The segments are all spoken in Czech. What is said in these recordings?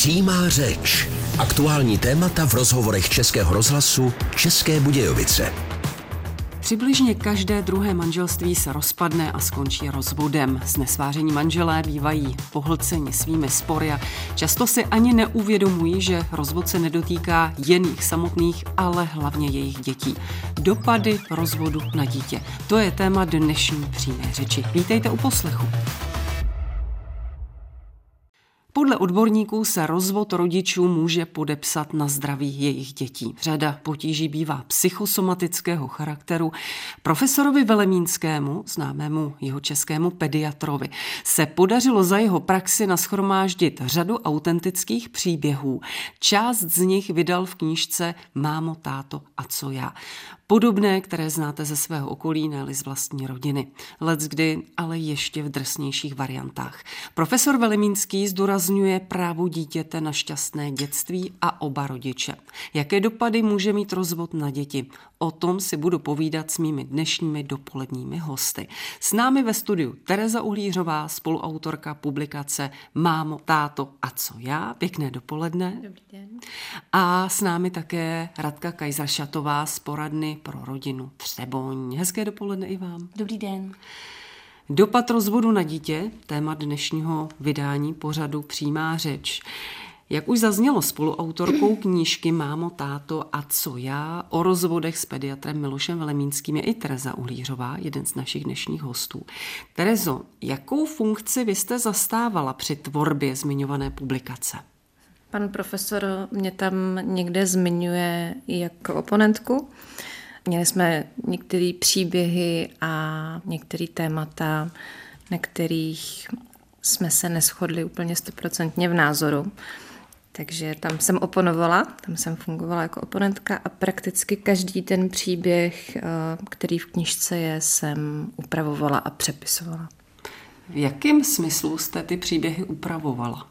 Přímá řeč. Aktuální témata v rozhovorech Českého rozhlasu České Budějovice. Přibližně každé druhé manželství se rozpadne a skončí rozvodem. S nesváření manželé bývají pohlceni svými spory a často si ani neuvědomují, že rozvod se nedotýká jen jich samotných, ale hlavně jejich dětí. Dopady rozvodu na dítě. To je téma dnešní přímé řeči. Vítejte u poslechu. Podle odborníků se rozvod rodičů může podepsat na zdraví jejich dětí. Řada potíží bývá psychosomatického charakteru. Profesorovi Velemínskému, známému jeho českému pediatrovi, se podařilo za jeho praxi naschromáždit řadu autentických příběhů. Část z nich vydal v knížce Mámo, táto a co já. Podobné, které znáte ze svého okolí, ne z vlastní rodiny. Let's kdy, ale ještě v drsnějších variantách. Profesor Velimínský zdůrazňuje právo dítěte na šťastné dětství a oba rodiče. Jaké dopady může mít rozvod na děti? O tom si budu povídat s mými dnešními dopoledními hosty. S námi ve studiu Tereza Uhlířová, spoluautorka publikace Mámo, táto a co já. Pěkné dopoledne. Dobrý den. A s námi také Radka Kajzaršatová z poradny pro rodinu Třeboň. Hezké dopoledne i vám. Dobrý den. Dopad rozvodu na dítě, téma dnešního vydání pořadu Přímá řeč. Jak už zaznělo spoluautorkou knížky Mámo, táto a co já o rozvodech s pediatrem Milošem Velemínským je i Tereza Uhlířová, jeden z našich dnešních hostů. Terezo, jakou funkci vy jste zastávala při tvorbě zmiňované publikace? Pan profesor mě tam někde zmiňuje jako oponentku. Měli jsme některé příběhy a některé témata, na kterých jsme se neschodli úplně stoprocentně v názoru. Takže tam jsem oponovala, tam jsem fungovala jako oponentka a prakticky každý ten příběh, eh, který v knižce je, jsem upravovala a přepisovala. V jakém smyslu jste ty příběhy upravovala?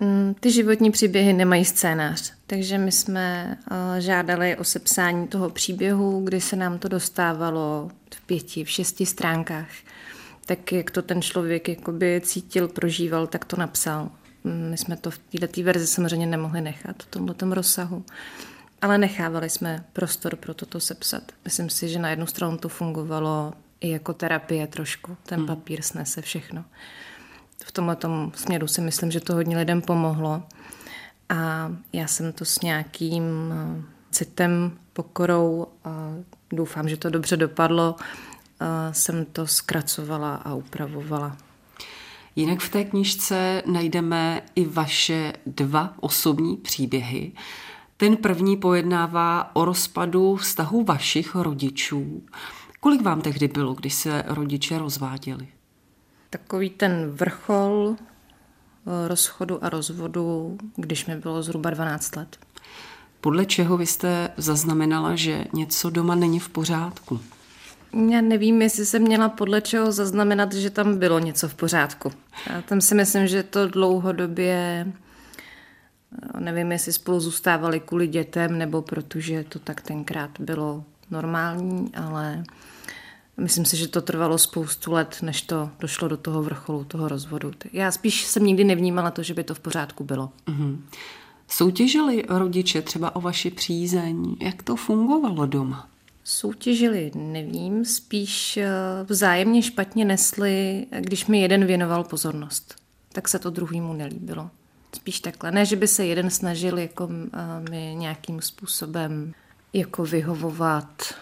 Mm, ty životní příběhy nemají scénář, takže my jsme eh, žádali o sepsání toho příběhu, kdy se nám to dostávalo v pěti, v šesti stránkách. Tak jak to ten člověk jakoby cítil, prožíval, tak to napsal. Mm, my jsme to v této verzi samozřejmě nemohli nechat v tomto rozsahu, ale nechávali jsme prostor pro toto sepsat. Myslím si, že na jednu stranu to fungovalo i jako terapie trošku. Ten hmm. papír snese všechno v tomhle směru si myslím, že to hodně lidem pomohlo. A já jsem to s nějakým eh, citem, pokorou a doufám, že to dobře dopadlo, eh, jsem to zkracovala a upravovala. Jinak v té knižce najdeme i vaše dva osobní příběhy. Ten první pojednává o rozpadu vztahu vašich rodičů. Kolik vám tehdy bylo, když se rodiče rozváděli? takový ten vrchol eh, rozchodu a rozvodu, když mi bylo zhruba 12 let. Podle čeho vy jste zaznamenala, že něco doma není v pořádku? Já nevím, jestli jsem měla podle čeho zaznamenat, že tam bylo něco v pořádku. Já tam si myslím, že to dlouhodobě, nevím, jestli spolu zůstávali kvůli dětem, nebo protože to tak tenkrát bylo normální, ale Myslím si, že to trvalo spoustu let, než to došlo do toho vrcholu, toho rozvodu. Já spíš jsem nikdy nevnímala to, že by to v pořádku bylo. Mm-hmm. Soutěžili rodiče třeba o vaši přízeň? Jak to fungovalo doma? Soutěžili, nevím, spíš eh, vzájemně špatně nesli, když mi jeden věnoval pozornost. Tak se to druhýmu nelíbilo. Spíš takhle. Ne, že by se jeden snažil jako eh, mi nějakým způsobem jako vyhovovat,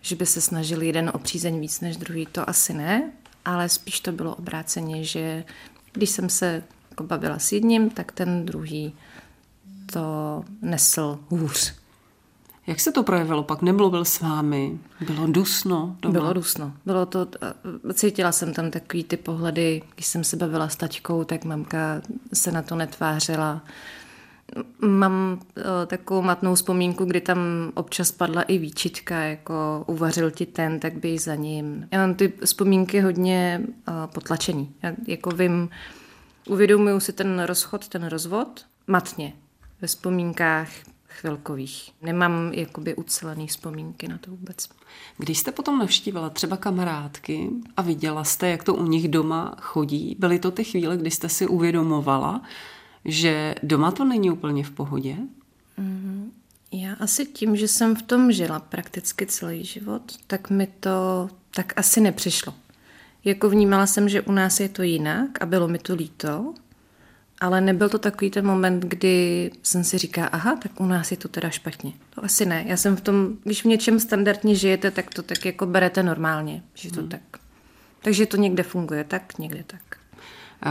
že by se snažil jeden o přízeň víc než druhý, to asi ne, ale spíš to bylo obráceně, že když jsem se jako bavila s jedním, tak ten druhý to nesl hůř. Jak se to projevilo? Pak nemluvil s vámi? Bylo dusno? Doma? Bylo dusno. Bylo to, cítila jsem tam takový ty pohledy, když jsem se bavila s taťkou, tak mamka se na to netvářila. Mám o, takovou matnou vzpomínku, kdy tam občas padla i výčitka, jako uvařil ti ten, tak běj za ním. Já mám ty vzpomínky hodně o, potlačený. Já jako vím, uvědomuju si ten rozchod, ten rozvod matně ve vzpomínkách chvilkových. Nemám jakoby ucelený vzpomínky na to vůbec. Když jste potom navštívila třeba kamarádky a viděla jste, jak to u nich doma chodí, byly to ty chvíle, kdy jste si uvědomovala, že doma to není úplně v pohodě? Mm, já asi tím, že jsem v tom žila prakticky celý život, tak mi to tak asi nepřišlo. Jako vnímala jsem, že u nás je to jinak a bylo mi to líto, ale nebyl to takový ten moment, kdy jsem si říká, aha, tak u nás je to teda špatně. To asi ne. Já jsem v tom, když v něčem standardně žijete, tak to tak jako berete normálně, že to hmm. tak. Takže to někde funguje tak, někde tak.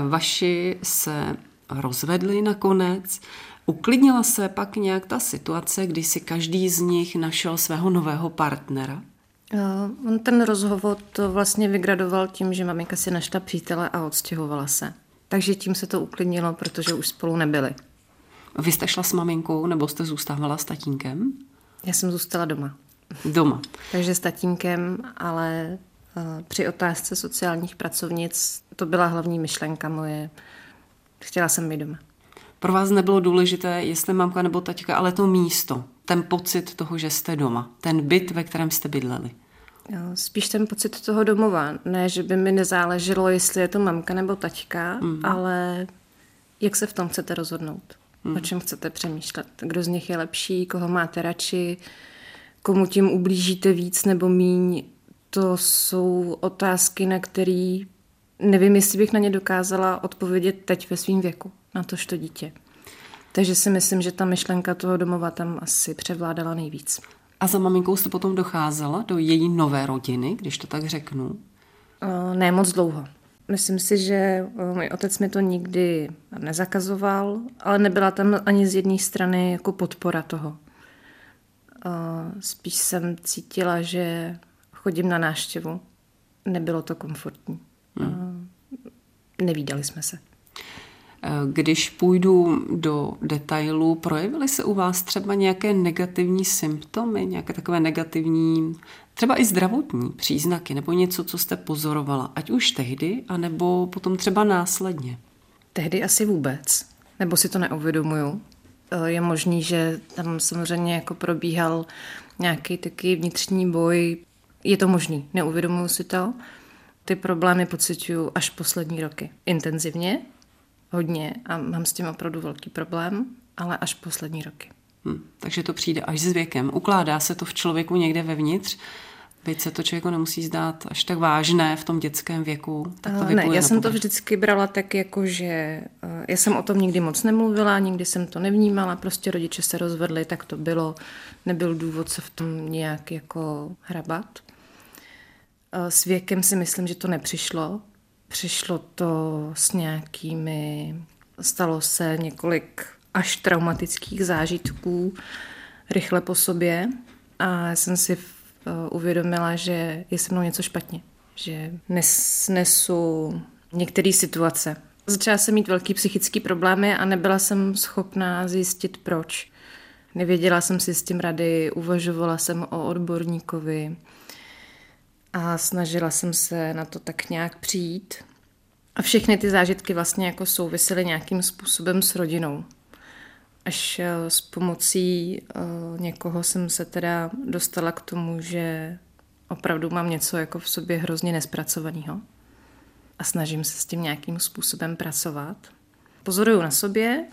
Vaši se rozvedli nakonec. Uklidnila se pak nějak ta situace, kdy si každý z nich našel svého nového partnera? On ten rozhovor to vlastně vygradoval tím, že maminka si našla přítele a odstěhovala se. Takže tím se to uklidnilo, protože už spolu nebyli. Vy jste šla s maminkou nebo jste zůstávala s tatínkem? Já jsem zůstala doma. Doma. Takže s tatínkem, ale uh, při otázce sociálních pracovnic to byla hlavní myšlenka moje. Chtěla jsem být doma. Pro vás nebylo důležité, jestli mamka nebo taťka, ale to místo, ten pocit toho, že jste doma, ten byt, ve kterém jste bydleli. Spíš ten pocit toho domova. Ne, že by mi nezáleželo, jestli je to mamka nebo taťka, mm. ale jak se v tom chcete rozhodnout. Mm. O čem chcete přemýšlet. Kdo z nich je lepší, koho máte radši, komu tím ublížíte víc nebo míň. To jsou otázky, na které nevím, jestli bych na ně dokázala odpovědět teď ve svém věku, na tožto dítě. Takže si myslím, že ta myšlenka toho domova tam asi převládala nejvíc. A za maminkou jste potom docházela do její nové rodiny, když to tak řeknu? Ne moc dlouho. Myslím si, že můj otec mi to nikdy nezakazoval, ale nebyla tam ani z jedné strany jako podpora toho. Spíš jsem cítila, že chodím na náštěvu. Nebylo to komfortní. Hmm. Nevídali jsme se. Když půjdu do detailů, projevily se u vás třeba nějaké negativní symptomy, nějaké takové negativní, třeba i zdravotní příznaky, nebo něco, co jste pozorovala, ať už tehdy, anebo potom třeba následně? Tehdy asi vůbec, nebo si to neuvědomuju. Eh, je možný, že tam samozřejmě jako probíhal nějaký taky vnitřní boj. Je to možný, neuvědomuju si to. Ty problémy pocituju až poslední roky. Intenzivně, hodně a mám s tím opravdu velký problém, ale až poslední roky. Hmm, takže to přijde až s věkem. Ukládá se to v člověku někde vevnitř, Byť se to člověku nemusí zdát až tak vážné v tom dětském věku. Tak to ne, já jsem to vždycky brala tak jako, že eh, já jsem o tom nikdy moc nemluvila, nikdy jsem to nevnímala, prostě rodiče se rozvedli, tak to bylo, nebyl důvod se v tom nějak jako hrabat. Eh, s věkem si myslím, že to nepřišlo, Přišlo to s nějakými, stalo se několik až traumatických zážitků rychle po sobě a jsem si eh, uvědomila, že je se mnou něco špatně, že nesnesu některé situace. Začala jsem mít velký psychický problémy a nebyla jsem schopná zjistit proč. Nevěděla jsem si s tím rady, uvažovala jsem o odborníkovi, a snažila jsem se na to tak nějak přijít. A všechny ty zážitky vlastně jako souvisely nějakým způsobem s rodinou. Až eh, s pomocí uh, někoho jsem se teda dostala k tomu, že opravdu mám něco jako v sobě hrozně nespracovaného a snažím se s tím nějakým způsobem pracovat. Pozoruju na sobě,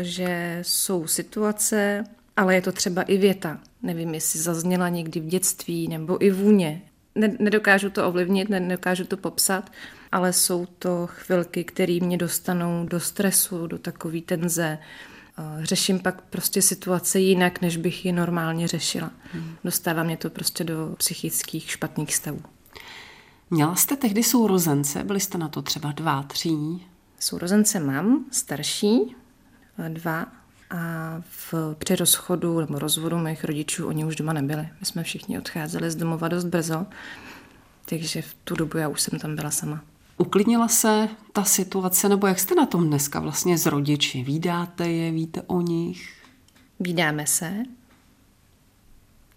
že jsou situace, ale je to třeba i věta. Nevím, jestli zazněla někdy v dětství nebo i vůně nedokážu to ovlivnit, nedokážu to popsat, ale jsou to chvilky, které mě dostanou do stresu, do takové tenze. Řeším pak prostě situace jinak, než bych ji normálně řešila. Hmm. Dostává mě to prostě do psychických špatných stavů. Měla jste tehdy sourozence? Byli jste na to třeba dva, tři? Sourozence mám, starší, dva, a v, při rozchodu nebo rozvodu mých rodičů oni už doma nebyli. My jsme všichni odcházeli z domova dost brzo, takže v tu dobu já už jsem tam byla sama. Uklidnila se ta situace, nebo jak jste na tom dneska vlastně s rodiči? Vídáte je, víte o nich? Vídáme se,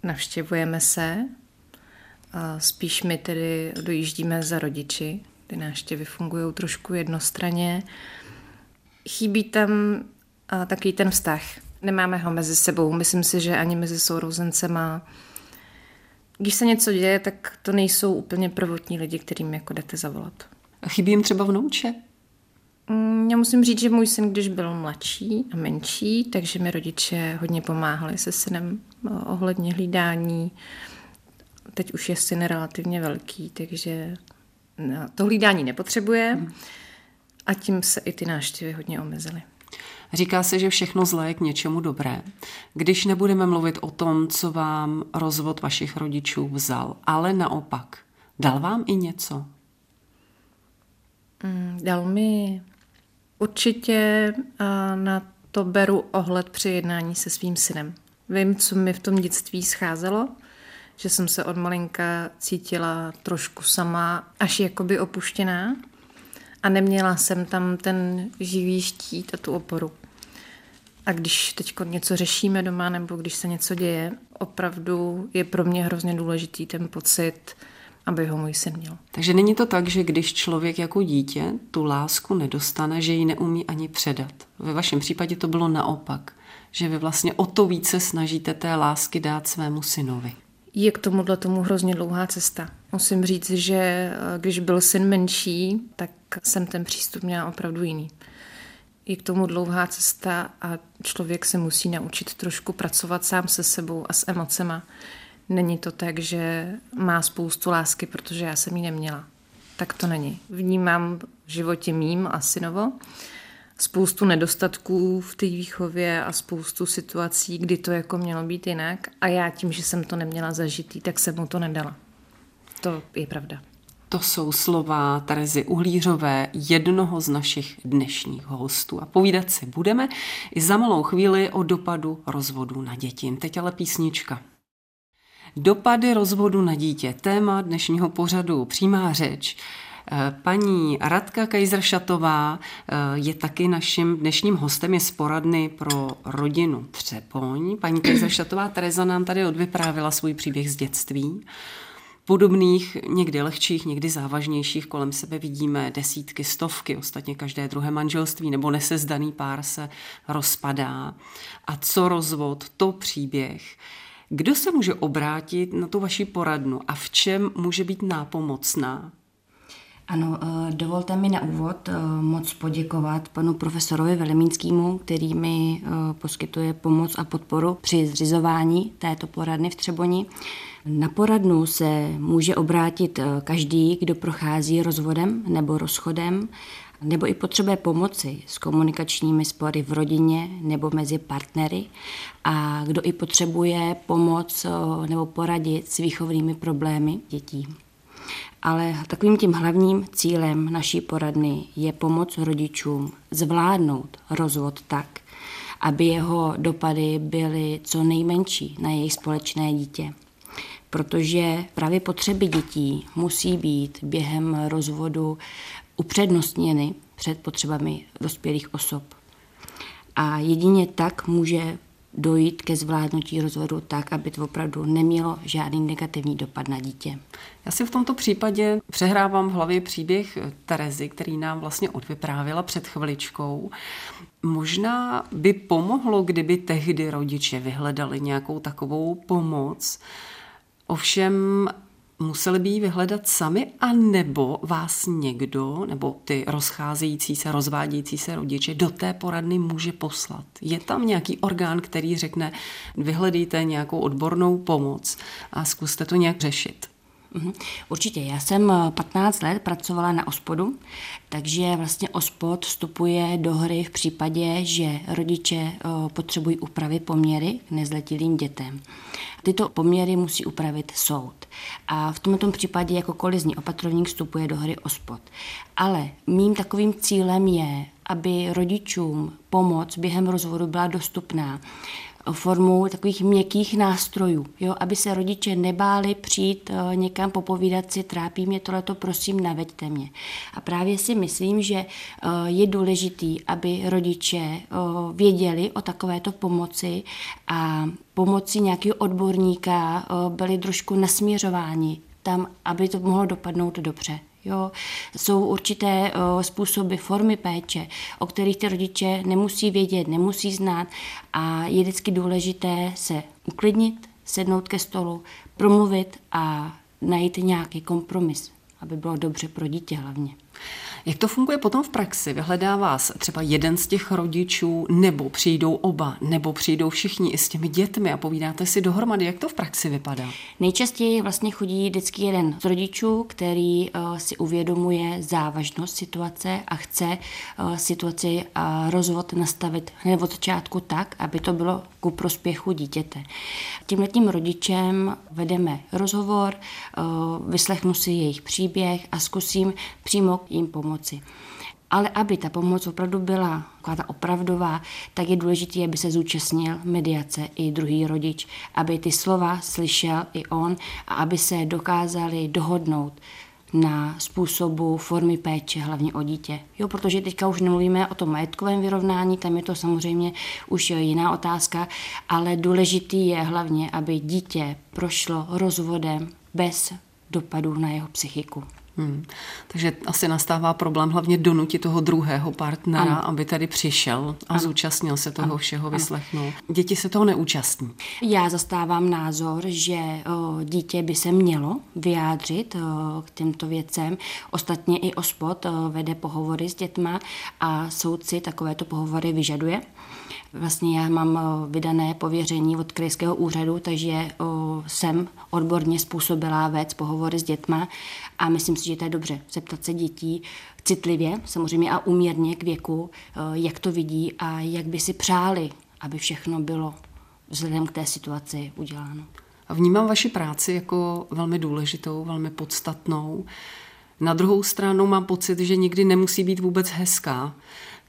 navštěvujeme se, a spíš my tedy dojíždíme za rodiči. Ty návštěvy fungují trošku jednostranně. Chybí tam a takový ten vztah. Nemáme ho mezi sebou. Myslím si, že ani mezi sourozencema. Když se něco děje, tak to nejsou úplně prvotní lidi, kterým jako jdete zavolat. A chybí jim třeba vnouče? Mm, já musím říct, že můj syn, když byl mladší a menší, takže mi rodiče hodně pomáhali se synem ohledně hlídání. Teď už je syn relativně velký, takže no, to hlídání nepotřebuje a tím se i ty náštěvy hodně omezily. Říká se, že všechno zlé je k něčemu dobré. Když nebudeme mluvit o tom, co vám rozvod vašich rodičů vzal, ale naopak, dal vám i něco? Mm, dal mi určitě na to beru ohled při jednání se svým synem. Vím, co mi v tom dětství scházelo, že jsem se od malinka cítila trošku sama, až jakoby opuštěná a neměla jsem tam ten živý štít a tu oporu. A když teď něco řešíme doma nebo když se něco děje, opravdu je pro mě hrozně důležitý ten pocit, aby ho můj syn měl. Takže není to tak, že když člověk jako dítě tu lásku nedostane, že ji neumí ani předat. Ve vašem případě to bylo naopak, že vy vlastně o to více snažíte té lásky dát svému synovi. Je k tomuhle tomu hrozně dlouhá cesta. Musím říct, že eh, když byl syn menší, tak jsem ten přístup měla opravdu jiný. Je k tomu dlouhá cesta a člověk se musí naučit trošku pracovat sám se sebou a s emocema Není to tak, že má spoustu lásky, protože já jsem ji neměla. Tak to není. Vnímám v životě mým a synovo spoustu nedostatků v té výchově a spoustu situací, kdy to jako mělo být jinak a já tím, že jsem to neměla zažitý, tak jsem mu to nedala. To je pravda. To jsou slova Terezy Uhlířové, jednoho z našich dnešních hostů. A povídat si budeme i za malou chvíli o dopadu rozvodu na děti. Teď ale písnička. Dopady rozvodu na dítě. Téma dnešního pořadu Přímá řeč. Eh, paní Radka Kajzršatová eh, je taky naším dnešním hostem, je z poradny pro rodinu Třepoň. Paní Kajzršatová Tereza nám tady odvyprávila svůj příběh z dětství. Podobných, někdy lehčích, někdy závažnějších kolem sebe vidíme desítky, stovky, ostatně každé druhé manželství nebo nesezdaný pár se rozpadá. A co rozvod, to příběh kdo se může obrátit na tu vaši poradnu a v čem může být nápomocná? Ano, eh, dovolte mi na úvod eh, moc poděkovat panu profesorovi Velemínskému, který mi eh, poskytuje pomoc a podporu při zřizování této poradny v Třeboni. Na poradnu se může obrátit každý, kdo prochází rozvodem nebo rozchodem nebo i potřebuje pomoci s komunikačními spory v rodině nebo mezi partnery a kdo i potřebuje pomoc nebo poradit s výchovnými problémy dětí. Ale takovým tím hlavním cílem naší poradny je pomoc rodičům zvládnout rozvod tak, aby jeho dopady byly co nejmenší na jejich společné dítě. Protože právě potřeby dětí musí být během rozvodu upřednostněny před potřebami dospělých osob. A jedině tak může dojít ke zvládnutí rozvodu tak, aby to opravdu nemělo žádný negativní dopad na dítě. Já si v tomto případě přehrávám v hlavě příběh Terezy, který nám vlastně odvyprávila před chviličkou. Možná by pomohlo, kdyby tehdy rodiče vyhledali nějakou takovou pomoc, Ovšem museli by ji vyhledat sami, a nebo vás někdo, nebo ty rozcházející se, rozvádějící se rodiče do té poradny může poslat. Je tam nějaký orgán, který řekne, vyhledejte nějakou odbornou pomoc a zkuste to nějak řešit. Mhm. Určitě. Já jsem 15 let pracovala na OSPODu, takže vlastně OSPOD vstupuje do hry v případě, že rodiče potřebují upravit poměry k nezletilým dětem. Tyto poměry musí upravit soud. A v tomto případě jako kolizní opatrovník vstupuje do hry OSPOD. Ale mým takovým cílem je, aby rodičům pomoc během rozvodu byla dostupná formou takových měkkých nástrojů, jo, aby se rodiče nebáli přijít uh, někam popovídat si, trápí mě tohleto, prosím, naveďte mě. A právě si myslím, že uh, je důležitý, aby rodiče uh, věděli o takovéto pomoci a pomocí nějakého odborníka byli trošku nasměřováni tam, aby to mohlo dopadnout dobře. Jo, jsou určité o, způsoby, formy péče, o kterých ty rodiče nemusí vědět, nemusí znát a je vždycky důležité se uklidnit, sednout ke stolu, promluvit a najít nějaký kompromis, aby bylo dobře pro dítě hlavně. Jak to funguje potom v praxi? Vyhledá vás třeba jeden z těch rodičů, nebo přijdou oba, nebo přijdou všichni i s těmi dětmi a povídáte si dohromady. Jak to v praxi vypadá? Nejčastěji vlastně chodí vždycky jeden z rodičů, který uh, si uvědomuje závažnost situace a chce uh, situaci a uh, rozvod nastavit hned od začátku tak, aby to bylo ku prospěchu dítěte. Tímhletím rodičem vedeme rozhovor, uh, vyslechnu si jejich příběh a zkusím přímo jim pomoci. Ale aby ta pomoc opravdu byla ta opravdová, tak je důležité, aby se zúčastnil mediace i druhý rodič, aby ty slova slyšel i on a aby se dokázali dohodnout na způsobu formy péče, hlavně o dítě. Jo, protože teďka už nemluvíme o tom majetkovém vyrovnání, tam je to samozřejmě už jiná otázka, ale důležitý je hlavně, aby dítě prošlo rozvodem bez dopadů na jeho psychiku. Hmm. Takže asi nastává problém hlavně donutit toho druhého partnera, ano. aby tady přišel a ano. zúčastnil se toho ano. všeho, vyslechnul. Děti se toho neúčastní. Já zastávám názor, že o, dítě by se mělo vyjádřit o, k těmto věcem. Ostatně i OSPOD o, vede pohovory s dětma a soudci takovéto pohovory vyžaduje. Vlastně já mám vydané pověření od krajského úřadu, takže jsem odborně způsobila vést pohovory s dětma a myslím si, že to je dobře zeptat se dětí citlivě, samozřejmě a uměrně k věku, jak to vidí a jak by si přáli, aby všechno bylo vzhledem k té situaci uděláno. Vnímám vaši práci jako velmi důležitou, velmi podstatnou. Na druhou stranu mám pocit, že nikdy nemusí být vůbec hezká.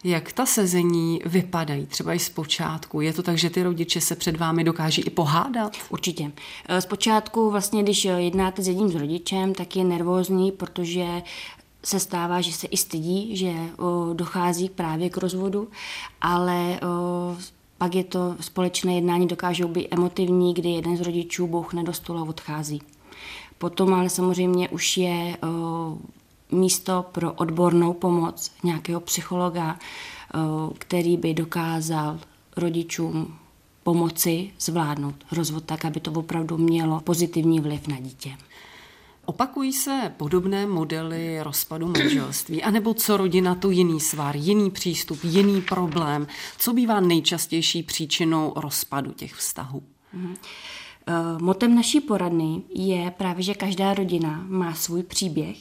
Jak ta sezení vypadají, třeba i zpočátku? Je to tak, že ty rodiče se před vámi dokáží i pohádat? Určitě. E, zpočátku vlastně, když jednáte s jedním z rodičem, tak je nervózní, protože se stává, že se i stydí, že dochází právě k rozvodu, ale pak je to společné jednání, dokážou být emotivní, kdy jeden z rodičů bouchne do stolu a odchází. Potom ale samozřejmě už je místo pro odbornou pomoc nějakého psychologa, eh, který by dokázal rodičům pomoci zvládnout rozvod tak, aby to opravdu mělo pozitivní vliv na dítě. Opakují se podobné modely rozpadu manželství, anebo co rodina to jiný svar, jiný přístup, jiný problém? Co bývá nejčastější příčinou rozpadu těch vztahů? Mm-hmm. Motem naší poradny je právě, že každá rodina má svůj příběh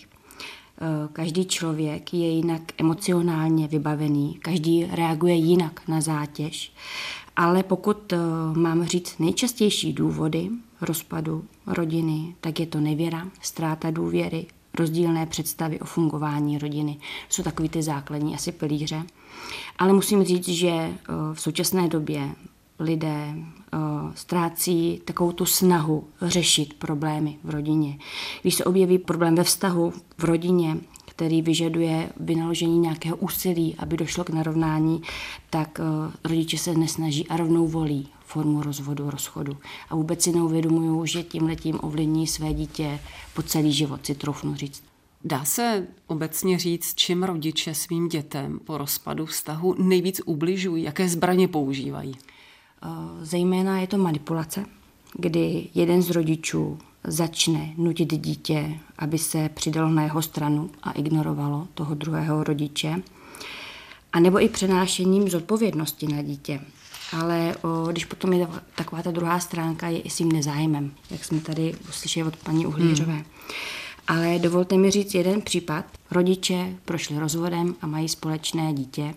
každý člověk je jinak emocionálně vybavený, každý reaguje jinak na zátěž, ale pokud eh, mám říct nejčastější důvody rozpadu rodiny, tak je to nevěra, ztráta důvěry, rozdílné představy o fungování rodiny. Jsou takový ty základní asi pilíře. Ale musím říct, že eh, v současné době lidé uh, ztrácí takovou tu snahu řešit problémy v rodině. Když se objeví problém ve vztahu v rodině, který vyžaduje vynaložení nějakého úsilí, aby došlo k narovnání, tak uh, rodiče se nesnaží a rovnou volí formu rozvodu, rozchodu. A vůbec si neuvědomují, že tím ovlivní své dítě po celý život, si troufnu říct. Dá se obecně říct, čím rodiče svým dětem po rozpadu vztahu nejvíc ubližují, jaké zbraně používají? Eh, zejména je to manipulace, kdy jeden z rodičů začne nutit dítě, aby se přidalo na jeho stranu a ignorovalo toho druhého rodiče, a nebo i přenášením zodpovědnosti na dítě. Ale o, když potom je taková ta druhá stránka, je i s tím nezájmem, jak jsme tady uslyšeli od paní Uhlířové. Hmm. Ale dovolte mi říct jeden případ. Rodiče prošli rozvodem a mají společné dítě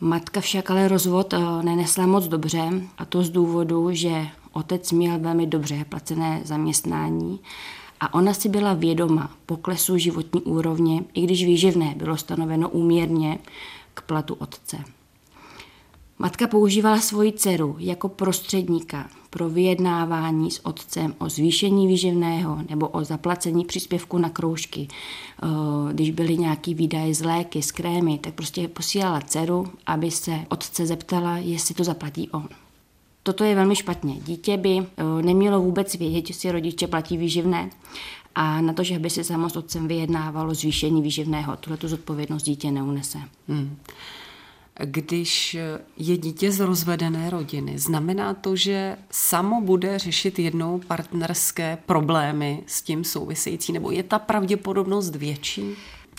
Matka však ale rozvod eh, nenesla moc dobře a to z důvodu, že otec měl velmi dobře placené zaměstnání a ona si byla vědoma poklesu životní úrovně, i když výživné bylo stanoveno úměrně k platu otce. Matka používala svoji dceru jako prostředníka pro vyjednávání s otcem o zvýšení výživného nebo o zaplacení příspěvku na kroužky. Eh, když byly nějaký výdaje z léky, z krémy, tak prostě posílala dceru, aby se otce zeptala, jestli to zaplatí on. Toto je velmi špatně. Dítě by eh, nemělo vůbec vědět, že si rodiče platí výživné a na to, že by si samo s otcem vyjednávalo zvýšení výživného. Tuhle tu zodpovědnost dítě neunese. Hmm když je dítě z rozvedené rodiny. Znamená to, že samo bude řešit jednou partnerské problémy s tím související, nebo je ta pravděpodobnost větší?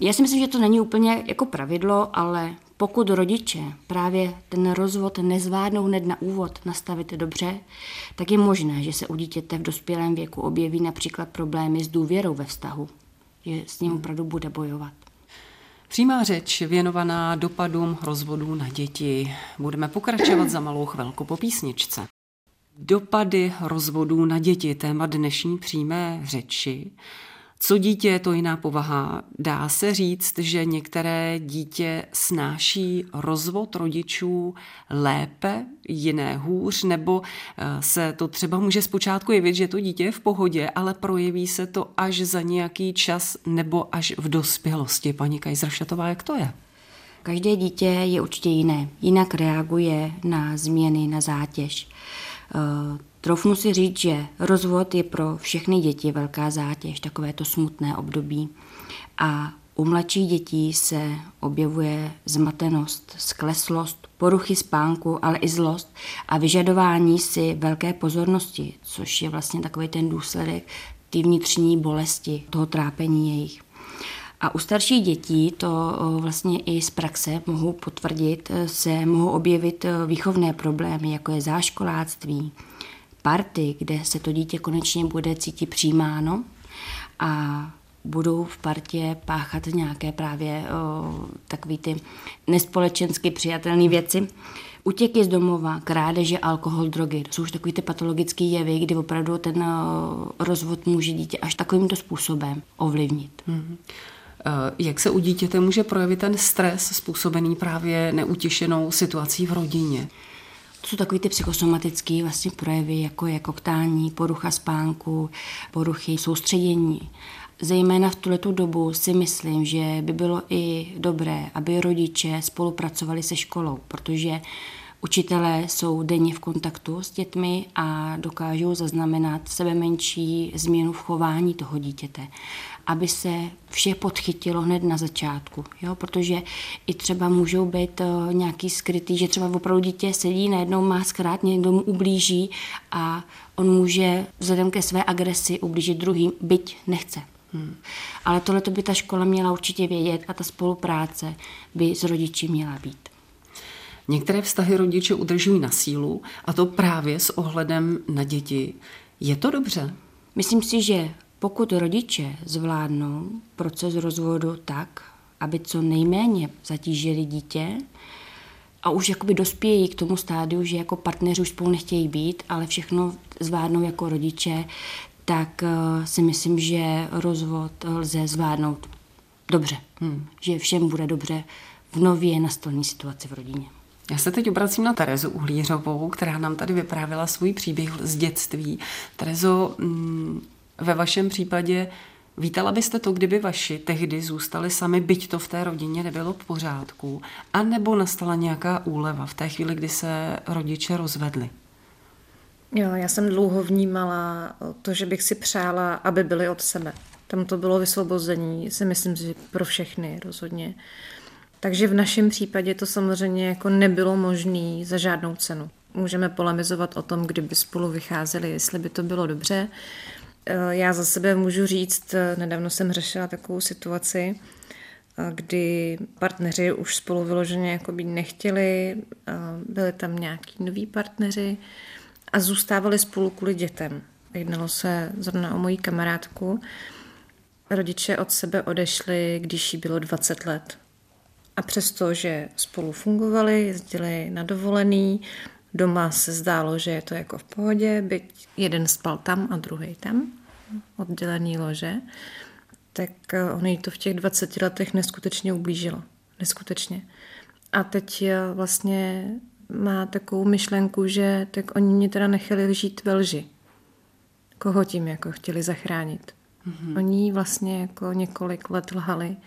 Já si myslím, že to není úplně jako pravidlo, ale pokud rodiče právě ten rozvod nezvládnou hned na úvod nastavit dobře, tak je možné, že se u dítěte v dospělém věku objeví například problémy s důvěrou ve vztahu, že s ním opravdu bude bojovat. Přímá řeč věnovaná dopadům rozvodů na děti. Budeme pokračovat za malou chvilku po písničce. Dopady rozvodů na děti, téma dnešní přímé řeči. Co dítě, to jiná povaha. Dá se říct, že některé dítě snáší rozvod rodičů lépe, jiné hůř, nebo eh, se to třeba může zpočátku jevit, že to dítě je v pohodě, ale projeví se to až za nějaký čas nebo až v dospělosti. Paní Kajzršatová, jak to je? Každé dítě je určitě jiné, jinak reaguje na změny, na zátěž. Troufnu si říct, že rozvod je pro všechny děti velká zátěž, takové to smutné období. A u mladších dětí se objevuje zmatenost, skleslost, poruchy spánku, ale i zlost a vyžadování si velké pozornosti, což je vlastně takový ten důsledek ty vnitřní bolesti, toho trápení jejich. A u starších dětí, to vlastně i z praxe mohu potvrdit, se mohou objevit výchovné problémy, jako je záškoláctví, party, kde se to dítě konečně bude cítit přijímáno a budou v partě páchat nějaké právě o, takový ty nespolečensky přijatelné věci. Utěky z domova, krádeže, alkohol, drogy. To jsou už takový ty patologické jevy, kdy opravdu ten rozvod může dítě až takovýmto způsobem ovlivnit. Mm-hmm. Jak se u dítěte může projevit ten stres způsobený právě neutěšenou situací v rodině? To jsou takové ty psychosomatické vlastně projevy, jako je koktání, porucha spánku, poruchy soustředění. Zejména v tuto dobu si myslím, že by bylo i dobré, aby rodiče spolupracovali se školou, protože Učitelé jsou denně v kontaktu s dětmi a dokážou zaznamenat sebe menší změnu v chování toho dítěte aby se vše podchytilo hned na začátku, jo? protože i třeba můžou být uh, nějaký skrytý, že třeba opravdu dítě sedí, najednou má zkrát, někdo mu ublíží a on může vzhledem ke své agresi ublížit druhým, byť nechce. Hmm. Ale tohle by ta škola měla určitě vědět a ta spolupráce by s rodiči měla být. Některé vztahy rodiče udržují na sílu a to právě s ohledem na děti. Je to dobře? Myslím si, že pokud rodiče zvládnou proces rozvodu tak, aby co nejméně zatížili dítě a už jakoby dospějí k tomu stádiu, že jako partneři už spolu nechtějí být, ale všechno zvládnou jako rodiče, tak eh, si myslím, že rozvod lze zvládnout dobře. Hmm. Že všem bude dobře v nově nastolené situaci v rodině. Já se teď obracím na Terezu Uhlířovou, která nám tady vyprávila svůj příběh z dětství. Terezo, mm, ve vašem případě Vítala byste to, kdyby vaši tehdy zůstali sami, byť to v té rodině nebylo v pořádku, a nebo nastala nějaká úleva v té chvíli, kdy se rodiče rozvedli? Jo, já jsem dlouho vnímala to, že bych si přála, aby byli od sebe. Tam to bylo vysvobození, si myslím, že pro všechny rozhodně. Takže v našem případě to samozřejmě jako nebylo možné za žádnou cenu. Můžeme polemizovat o tom, kdyby spolu vycházeli, jestli by to bylo dobře. Eh, já za sebe můžu říct, eh, nedávno jsem řešila takovou situaci, eh, kdy partneři už spolu vyloženě jako by nechtěli, byli tam nějaký noví partneři a zůstávali spolu kvůli dětem. Jednalo se zrovna o moji kamarádku. Rodiče od sebe odešli, když jí bylo 20 let. A přesto, že spolu fungovali, jezdili na dovolený, doma se zdálo, že je to jako v pohodě, byť jeden spal tam a druhý tam, oddělený lože, tak eh, on jí to v těch 20 letech neskutečně ublížilo. Neskutečně. A teď vlastně má takovou myšlenku, že tak oni mě teda nechali žít ve lži. Koho tím jako chtěli zachránit? Mm-hmm. Oni vlastně jako několik let lhali.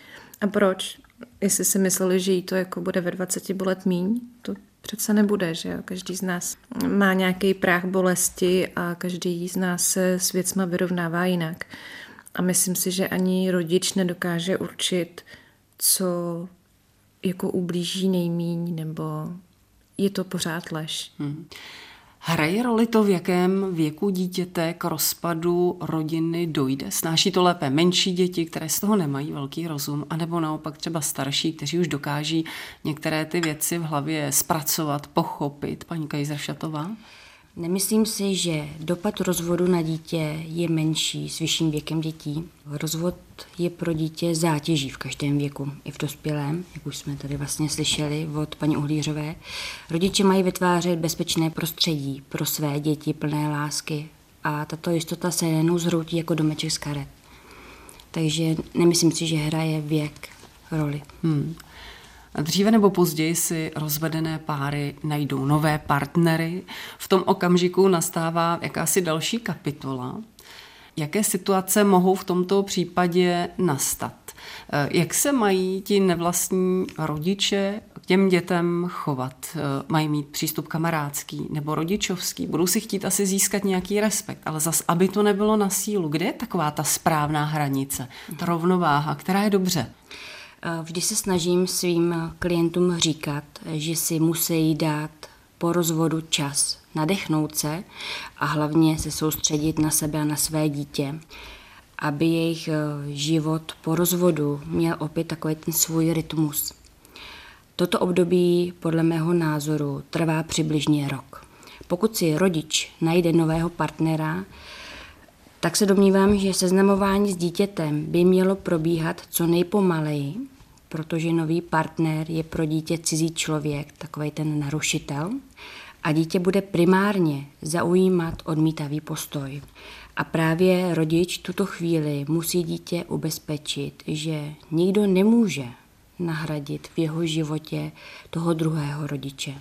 A proč? Jestli si mysleli, že jí to jako bude ve 20 bolet míň, to přece nebude, že jo? Každý z nás má nějaký práh bolesti a každý z nás se s věcma vyrovnává jinak. A myslím si, že ani rodič nedokáže určit, co jako ublíží nejmíň, nebo je to pořád lež. Hmm. Hraje roli to, v jakém věku dítěte k rozpadu rodiny dojde? Snáší to lépe menší děti, které z toho nemají velký rozum, anebo naopak třeba starší, kteří už dokáží některé ty věci v hlavě zpracovat, pochopit? Paní Kajzeršatová? Nemyslím si, že dopad rozvodu na dítě je menší s vyšším věkem dětí. Rozvod je pro dítě zátěží v každém věku, i v dospělém, jak už jsme tady vlastně slyšeli od paní Uhlířové. Rodiče mají vytvářet bezpečné prostředí pro své děti plné lásky a tato jistota se jenom zhroutí jako domeček z karet. Takže nemyslím si, že hraje věk roli. Hmm. Dříve nebo později si rozvedené páry najdou nové partnery. V tom okamžiku nastává jakási další kapitola. Jaké situace mohou v tomto případě nastat? Jak se mají ti nevlastní rodiče k těm dětem chovat? Mají mít přístup kamarádský nebo rodičovský? Budou si chtít asi získat nějaký respekt, ale zas, aby to nebylo na sílu. Kde je taková ta správná hranice, ta rovnováha, která je dobře? Vždy se snažím svým klientům říkat, že si musí dát po rozvodu čas, nadechnout se a hlavně se soustředit na sebe a na své dítě, aby jejich eh, život po rozvodu měl opět takový ten svůj rytmus. Toto období podle mého názoru trvá přibližně rok. Pokud si rodič najde nového partnera, tak se domnívám, že seznamování s dítětem by mělo probíhat co nejpomaleji, protože nový partner je pro dítě cizí člověk, takový ten narušitel, a dítě bude primárně zaujímat odmítavý postoj. A právě rodič tuto chvíli musí dítě ubezpečit, že nikdo nemůže nahradit v jeho životě toho druhého rodiče.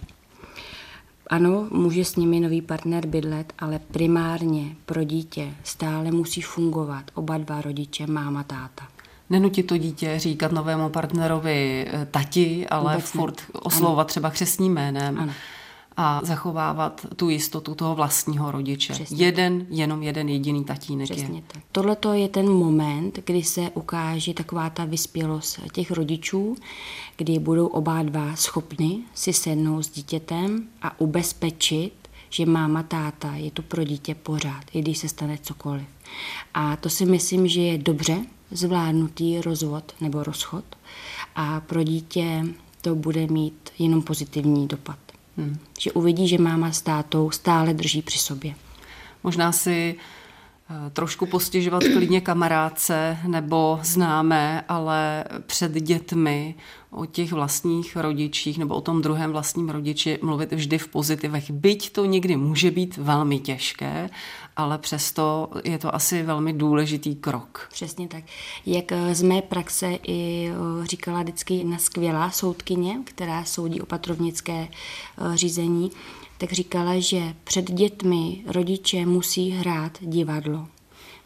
Ano, může s nimi nový partner bydlet, ale primárně pro dítě stále musí fungovat oba dva rodiče, máma, táta nenutit to dítě říkat novému partnerovi eh, tati, ale Vůbec furt ne. oslovovat ano. třeba křesním jménem. Ano a zachovávat tu jistotu toho vlastního rodiče. Přesně. Jeden, jenom jeden jediný tatínek Přesně je. Tak. Tohle je ten moment, kdy se ukáže taková ta vyspělost těch rodičů, kdy budou oba dva schopni si sednout s dítětem a ubezpečit, že máma, táta je to pro dítě pořád, i když se stane cokoliv. A to si myslím, že je dobře, zvládnutý rozvod nebo rozchod a pro dítě to bude mít jenom pozitivní dopad. Hmm. Že uvidí, že máma s tátou stále drží při sobě. Možná si trošku postěžovat klidně kamarádce nebo známé, ale před dětmi o těch vlastních rodičích nebo o tom druhém vlastním rodiči mluvit vždy v pozitivech. Byť to někdy může být velmi těžké, ale přesto je to asi velmi důležitý krok. Přesně tak. Jak z mé praxe i říkala vždycky jedna skvělá soudkyně, která soudí opatrovnické řízení, tak říkala, že před dětmi rodiče musí hrát divadlo.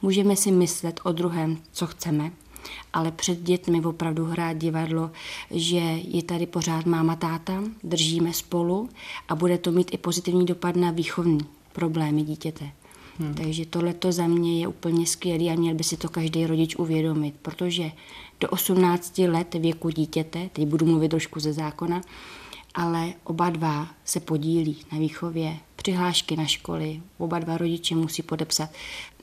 Můžeme si myslet o druhém, co chceme, ale před dětmi opravdu hrát divadlo, že je tady pořád máma, táta, držíme spolu a bude to mít i pozitivní dopad na výchovní problémy dítěte. Hmm. Takže tohle za mě je úplně skvělé a měl by si to každý rodič uvědomit, protože do 18 let věku dítěte, teď budu mluvit trošku ze zákona, ale oba dva se podílí na výchově, přihlášky na školy, oba dva rodiče musí podepsat.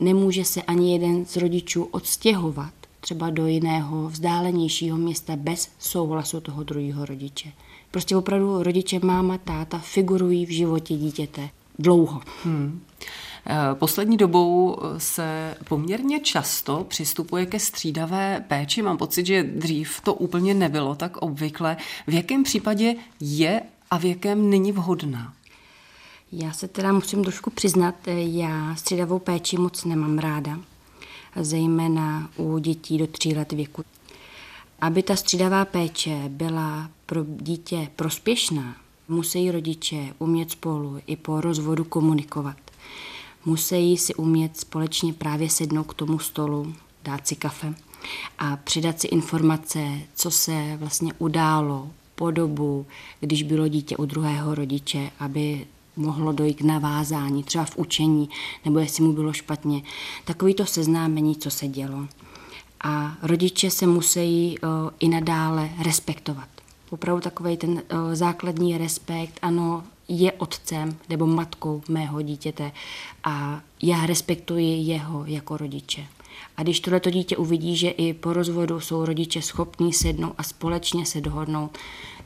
Nemůže se ani jeden z rodičů odstěhovat třeba do jiného vzdálenějšího města bez souhlasu toho druhého rodiče. Prostě opravdu rodiče, máma, táta figurují v životě dítěte dlouho. Hmm. Eh, poslední dobou se poměrně často přistupuje ke střídavé péči. Mám pocit, že dřív to úplně nebylo tak obvykle. V jakém případě je a v jakém není vhodná? Já se teda musím trošku přiznat, eh, já střídavou péči moc nemám ráda zejména u dětí do tří let věku. Aby ta střídavá péče byla pro dítě prospěšná, musí rodiče umět spolu i po rozvodu komunikovat. Musí si umět společně právě sednout k tomu stolu, dát si kafe a přidat si informace, co se vlastně událo po dobu, když bylo dítě u druhého rodiče, aby mohlo dojít k navázání, třeba v učení, nebo jestli mu bylo špatně. Takový to seznámení, co se dělo. A rodiče se musí i nadále respektovat. Opravdu takový ten základní respekt, ano, je otcem nebo matkou mého dítěte a já respektuji jeho jako rodiče. A když tohleto dítě uvidí, že i po rozvodu jsou rodiče schopní sednout a společně se dohodnout,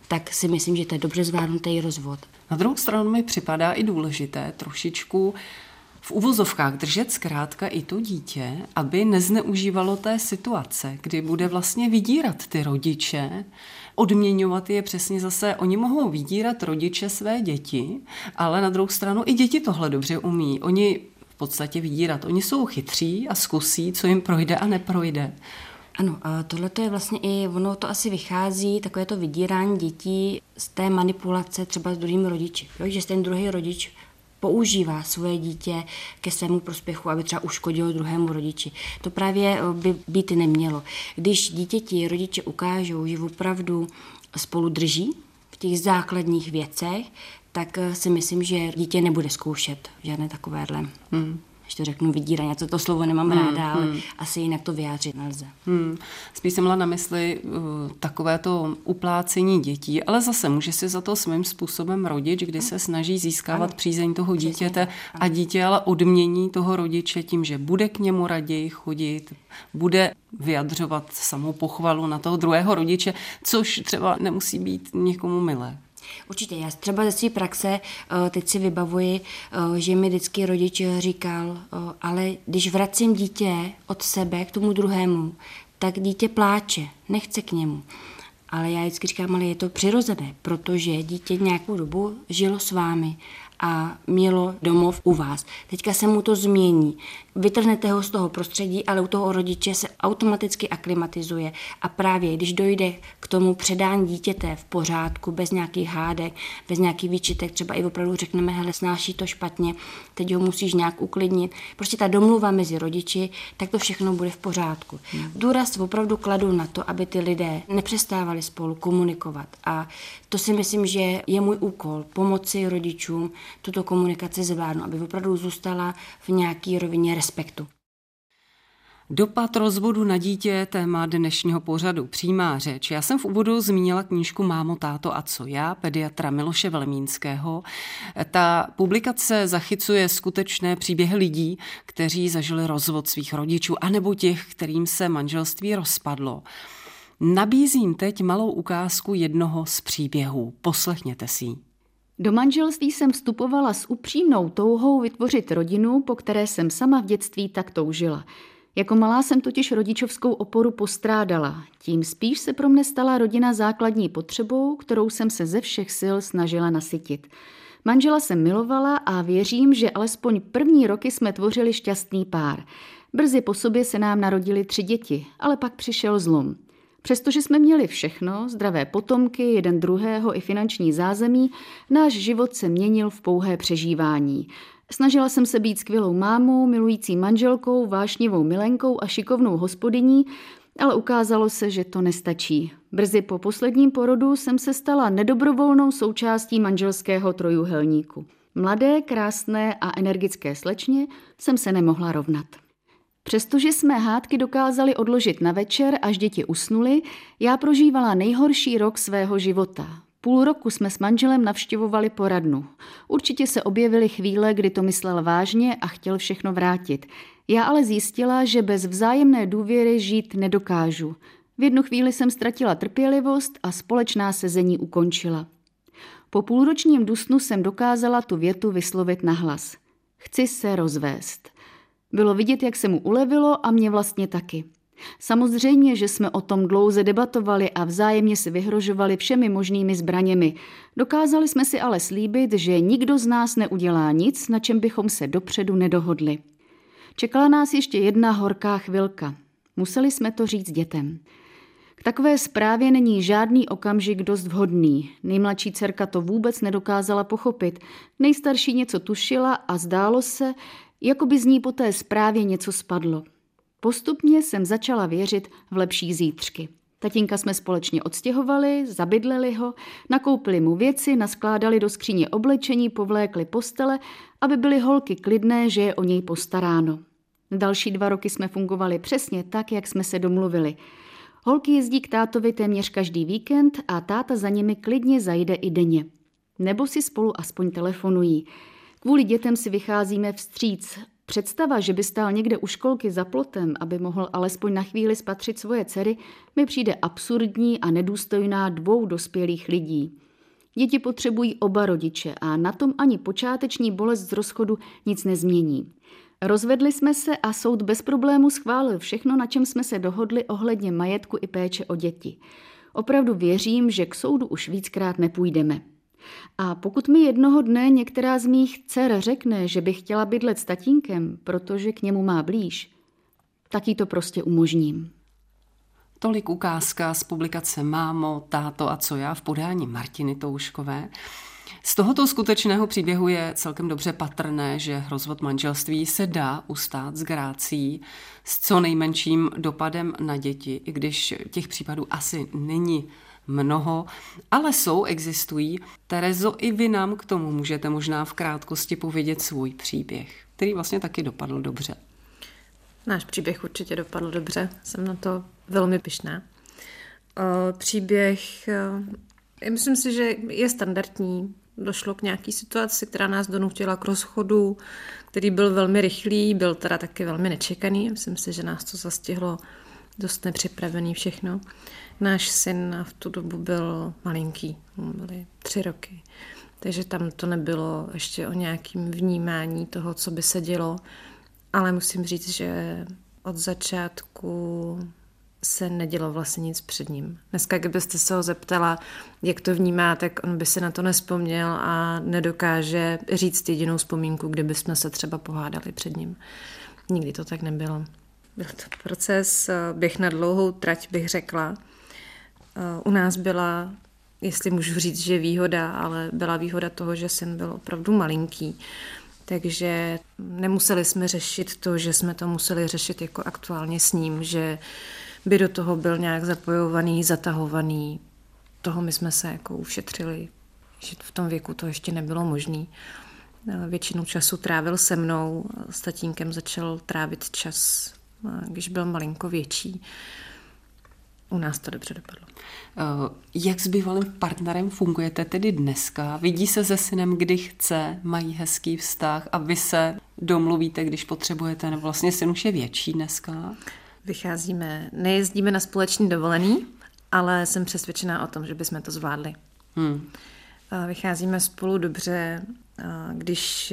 tak si myslím, že to je dobře zvládnutý rozvod. Na druhou stranu mi připadá i důležité trošičku v uvozovkách držet zkrátka i to dítě, aby nezneužívalo té situace, kdy bude vlastně vydírat ty rodiče, odměňovat je přesně zase, oni mohou vydírat rodiče své děti, ale na druhou stranu i děti tohle dobře umí. Oni v podstatě vydírat, oni jsou chytří a zkusí, co jim projde a neprojde. Ano, a tohle je vlastně i, ono to asi vychází, takové to vydírání dětí z té manipulace třeba s druhým rodiči. Jo? Že ten druhý rodič používá svoje dítě ke svému prospěchu, aby třeba uškodilo druhému rodiči. To právě eh, by být nemělo. Když dítěti rodiče ukážou, že opravdu spolu drží v těch základních věcech, tak eh, si myslím, že dítě nebude zkoušet žádné takovéhle. Hmm když to řeknu, vydíraně, co to slovo nemám hmm, ráda, ale hmm. asi jinak to vyjádřit nelze. Hmm. Spíš jsem měla na mysli uh, takové to uplácení dětí, ale zase může si za to svým způsobem rodič, kdy se snaží získávat ano. přízeň toho dítěte ano. a dítě ale odmění toho rodiče tím, že bude k němu raději chodit, bude vyjadřovat samou pochvalu na toho druhého rodiče, což třeba nemusí být někomu milé. Určitě, já třeba ze své praxe eh, teď si vybavuji, eh, že mi vždycky rodič říkal, eh, ale když vracím dítě od sebe k tomu druhému, tak dítě pláče, nechce k němu. Ale já vždycky říkám, ale je to přirozené, protože dítě nějakou dobu žilo s vámi a mělo domov u vás. Teďka se mu to změní vytrhnete ho z toho prostředí, ale u toho rodiče se automaticky aklimatizuje a právě když dojde k tomu předání dítěte v pořádku, bez nějakých hádek, bez nějakých výčitek, třeba i opravdu řekneme, hele, snáší to špatně, teď ho musíš nějak uklidnit. Prostě ta domluva mezi rodiči, tak to všechno bude v pořádku. Hmm. Důraz opravdu kladu na to, aby ty lidé nepřestávali spolu komunikovat a to si myslím, že je můj úkol pomoci rodičům tuto komunikaci zvládnout, aby opravdu zůstala v nějaký rovině respektu. Dopad rozvodu na dítě téma dnešního pořadu Přímá řeč. Já jsem v úvodu zmínila knížku Mámo, táto a co já, pediatra Miloše Velemínského. Ta publikace zachycuje skutečné příběhy lidí, kteří zažili rozvod svých rodičů, anebo těch, kterým se manželství rozpadlo. Nabízím teď malou ukázku jednoho z příběhů. Poslechněte si ji. Do manželství jsem vstupovala s upřímnou touhou vytvořit rodinu, po které jsem sama v dětství tak toužila. Jako malá jsem totiž rodičovskou oporu postrádala. Tím spíš se pro mne stala rodina základní potřebou, kterou jsem se ze všech sil snažila nasytit. Manžela jsem milovala a věřím, že alespoň první roky jsme tvořili šťastný pár. Brzy po sobě se nám narodili tři děti, ale pak přišel zlom. Přestože jsme měli všechno, zdravé potomky, jeden druhého i finanční zázemí, náš život se měnil v pouhé přežívání. Snažila jsem se být skvělou mámou, milující manželkou, vášnivou milenkou a šikovnou hospodyní, ale ukázalo se, že to nestačí. Brzy po posledním porodu jsem se stala nedobrovolnou součástí manželského trojuhelníku. Mladé, krásné a energické slečně jsem se nemohla rovnat. Přestože jsme hádky dokázali odložit na večer, až děti usnuly, já prožívala nejhorší rok svého života. Půl roku jsme s manželem navštěvovali poradnu. Určitě se objevily chvíle, kdy to myslel vážně a chtěl všechno vrátit. Já ale zjistila, že bez vzájemné důvěry žít nedokážu. V jednu chvíli jsem ztratila trpělivost a společná sezení ukončila. Po půlročním dusnu jsem dokázala tu větu vyslovit nahlas. Chci se rozvést. Bylo vidět, jak se mu ulevilo a mě vlastně taky. Samozřejmě, že jsme o tom dlouze debatovali a vzájemně si vyhrožovali všemi možnými zbraněmi. Dokázali jsme si ale slíbit, že nikdo z nás neudělá nic, na čem bychom se dopředu nedohodli. Čekala nás ještě jedna horká chvilka. Museli jsme to říct dětem. K takové zprávě není žádný okamžik dost vhodný. Nejmladší dcerka to vůbec nedokázala pochopit. Nejstarší něco tušila a zdálo se, jako by z ní po té zprávě něco spadlo. Postupně jsem začala věřit v lepší zítřky. Tatínka jsme společně odstěhovali, zabydleli ho, nakoupili mu věci, naskládali do skříně oblečení, povlékli postele, aby byly holky klidné, že je o něj postaráno. Další dva roky jsme fungovali přesně tak, jak jsme se domluvili. Holky jezdí k tátovi téměř každý víkend a táta za nimi klidně zajde i denně. nebo si spolu aspoň telefonují. Kvůli dětem si vycházíme vstříc. Představa, že by stál někde u školky za plotem, aby mohl alespoň na chvíli spatřit svoje dcery, mi přijde absurdní a nedůstojná dvou dospělých lidí. Děti potřebují oba rodiče a na tom ani počáteční bolest z rozchodu nic nezmění. Rozvedli jsme se a soud bez problému schválil všechno, na čem jsme se dohodli ohledně majetku i péče o děti. Opravdu věřím, že k soudu už víckrát nepůjdeme. A pokud mi jednoho dne některá z mých dcer řekne, že by chtěla bydlet s tatínkem, protože k němu má blíž, tak jí to prostě umožním. Tolik ukázka z publikace Mámo, táto a co já v podání Martiny Touškové. Z tohoto skutečného příběhu je celkem dobře patrné, že rozvod manželství se dá ustát s grácí, s co nejmenším dopadem na děti, i když těch případů asi není mnoho, ale jsou, existují. Terezo, i vy nám k tomu můžete možná v krátkosti povědět svůj příběh, který vlastně taky dopadl dobře. Náš příběh určitě dopadl dobře, jsem na to velmi pyšná. Příběh, myslím si, že je standardní. Došlo k nějaký situaci, která nás donutila k rozchodu, který byl velmi rychlý, byl teda taky velmi nečekaný. Myslím si, že nás to zastihlo dost nepřipravený všechno. Náš syn v tu dobu byl malinký, byly tři roky. Takže tam to nebylo ještě o nějakým vnímání toho, co by se dělo. Ale musím říct, že od začátku se nedělo vlastně nic před ním. Dneska, kdybyste se ho zeptala, jak to vnímá, tak on by si na to nespomněl a nedokáže říct jedinou vzpomínku, kdyby jsme se třeba pohádali před ním. Nikdy to tak nebylo. Byl to proces, běh na dlouhou trať, bych řekla. U nás byla, jestli můžu říct, že výhoda, ale byla výhoda toho, že syn byl opravdu malinký. Takže nemuseli jsme řešit to, že jsme to museli řešit jako aktuálně s ním, že by do toho byl nějak zapojovaný, zatahovaný. Toho my jsme se jako ušetřili, že v tom věku to ještě nebylo možné. Většinu času trávil se mnou, s tatínkem začal trávit čas, když byl malinko větší. U nás to dobře dopadlo. Eh, jak s bývalým partnerem fungujete tedy dneska? Vidí se se synem, kdy chce, mají hezký vztah a vy se domluvíte, když potřebujete, nebo vlastně syn už je větší dneska? Vycházíme, nejezdíme na společný dovolený, ale jsem přesvědčená o tom, že bychom to zvládli. Hmm. Vycházíme spolu dobře, když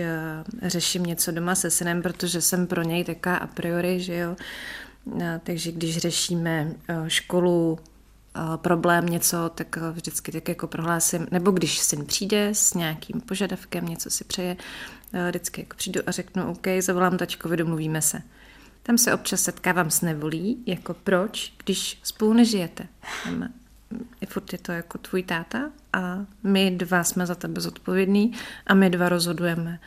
řeším něco doma se synem, protože jsem pro něj taká a priori, že jo. Takže když řešíme školu, problém něco, tak vždycky tak jako prohlásím, nebo když syn přijde s nějakým požadavkem, něco si přeje, vždycky jako přijdu a řeknu, OK, zavolám tačkovi, domluvíme se. Tam se občas setkávám s nevolí, jako proč, když spolu nežijete. Tam, i furt je to jako tvůj táta a my dva jsme za tebe zodpovědní a my dva rozhodujeme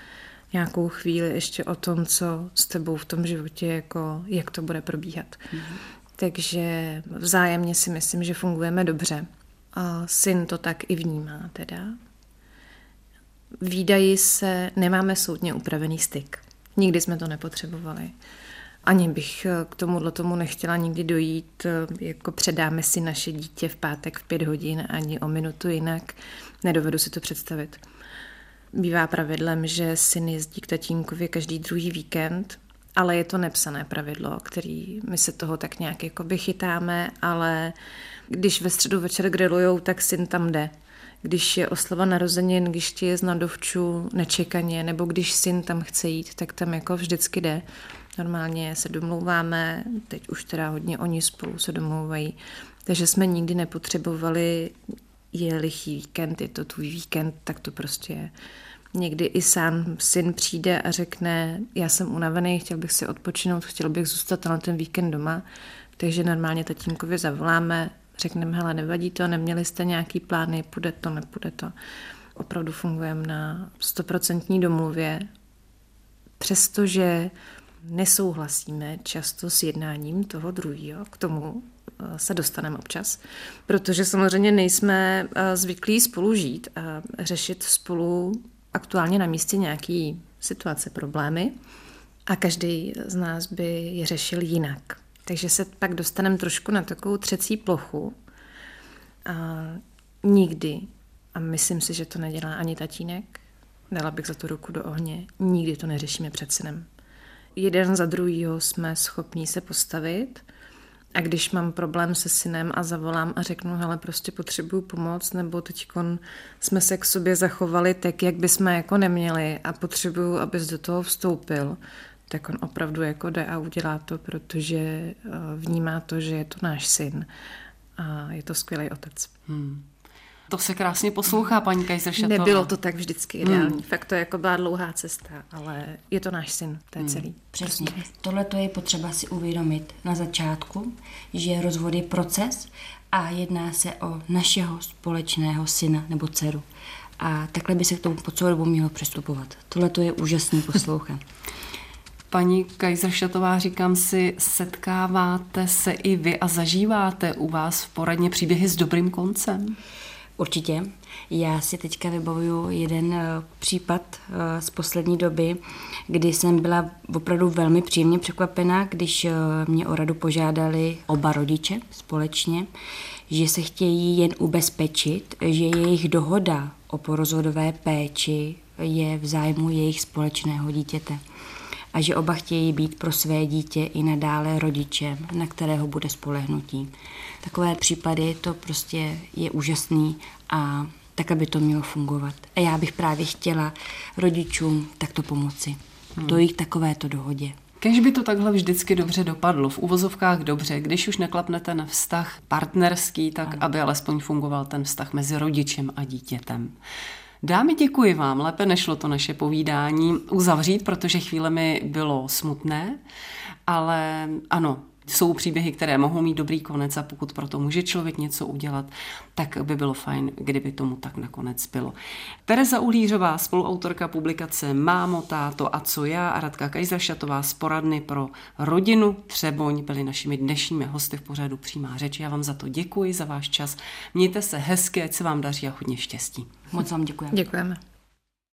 nějakou chvíli ještě o tom, co s tebou v tom životě, jako, jak to bude probíhat. Mm-hmm. Takže vzájemně si myslím, že fungujeme dobře. A syn to tak i vnímá teda. Výdaji se nemáme soudně upravený styk. Nikdy jsme to nepotřebovali. Ani bych k tomuhle tomu nechtěla nikdy dojít, jako předáme si naše dítě v pátek v pět hodin, ani o minutu jinak. Nedovedu si to představit. Bývá pravidlem, že syn jezdí k tatínkovi každý druhý víkend, ale je to nepsané pravidlo, který my se toho tak nějak jako chytáme, ale když ve středu večer grillujou, tak syn tam jde. Když je oslava narozenin, když ti je z nadovču nečekaně, nebo když syn tam chce jít, tak tam jako vždycky jde. Normálně se domlouváme, teď už teda hodně oni spolu se domlouvají, takže jsme nikdy nepotřebovali, je lichý víkend, je to tvůj víkend, tak to prostě je. Někdy i sám syn přijde a řekne, já jsem unavený, chtěl bych si odpočinout, chtěl bych zůstat na ten víkend doma, takže normálně tatínkovi zavoláme, řekneme, hele, nevadí to, neměli jste nějaký plány, půjde to, nepůjde to. Opravdu fungujeme na stoprocentní domluvě, přestože nesouhlasíme často s jednáním toho druhého, k tomu eh, se dostaneme občas, protože samozřejmě nejsme eh, zvyklí spolu žít a řešit spolu aktuálně na místě nějaký situace, problémy a každý z nás by je řešil jinak. Takže se pak dostaneme trošku na takovou třecí plochu a nikdy a myslím si, že to nedělá ani tatínek. Dala bych za to ruku do ohně. Nikdy to neřešíme před synem. Jeden za druhýho jsme schopní se postavit a když mám problém se synem a zavolám a řeknu, hele, prostě potřebuju pomoc, nebo teď jsme se k sobě zachovali tak, jak bychom jako neměli a potřebuju, abys do toho vstoupil, tak on opravdu jako jde a udělá to, protože eh, vnímá to, že je to náš syn a je to skvělý otec. Hmm. To se krásně poslouchá, paní Kajzeršatová. Nebylo to tak vždycky ideální. Hmm. Fakt to jako byla dlouhá cesta, ale je to náš syn, to je hmm. celý. Přesně. Tohle to je potřeba si uvědomit na začátku, že rozvod je proces a jedná se o našeho společného syna nebo dceru. A takhle by se k tomu po celou dobu mělo přistupovat. Tohle to je úžasný poslouchat. Paní Kajzeršatová, říkám si, setkáváte se i vy a zažíváte u vás v poradně příběhy s dobrým koncem? Určitě. Já si teďka vybavuju jeden eh, případ eh, z poslední doby, kdy jsem byla opravdu velmi příjemně překvapena, když eh, mě o radu požádali oba rodiče společně, že se chtějí jen ubezpečit, že jejich dohoda o porozvodové péči je v zájmu jejich společného dítěte a že oba chtějí být pro své dítě i nadále rodičem, na kterého bude spolehnutí. Takové případy to prostě je úžasný a tak, aby to mělo fungovat. A já bych právě chtěla rodičům takto pomoci. Hmm. Dojít takovéto dohodě. Kež by to takhle vždycky dobře dopadlo, v uvozovkách dobře, když už neklapnete na vztah partnerský, tak ano. aby alespoň fungoval ten vztah mezi rodičem a dítětem. Dámy, děkuji vám. Lépe nešlo to naše povídání uzavřít, protože chvíle mi bylo smutné, ale ano, jsou příběhy, které mohou mít dobrý konec a pokud pro to může člověk něco udělat, tak by bylo fajn, kdyby tomu tak nakonec bylo. Tereza Uhlířová, spoluautorka publikace Mámo, táto a co já a Radka Kajzrašatová z poradny pro rodinu Třeboň byly našimi dnešními hosty v pořadu Přímá řeč. Já vám za to děkuji, za váš čas. Mějte se hezky, ať se vám daří a hodně štěstí. Moc vám děkujeme. Děkujeme.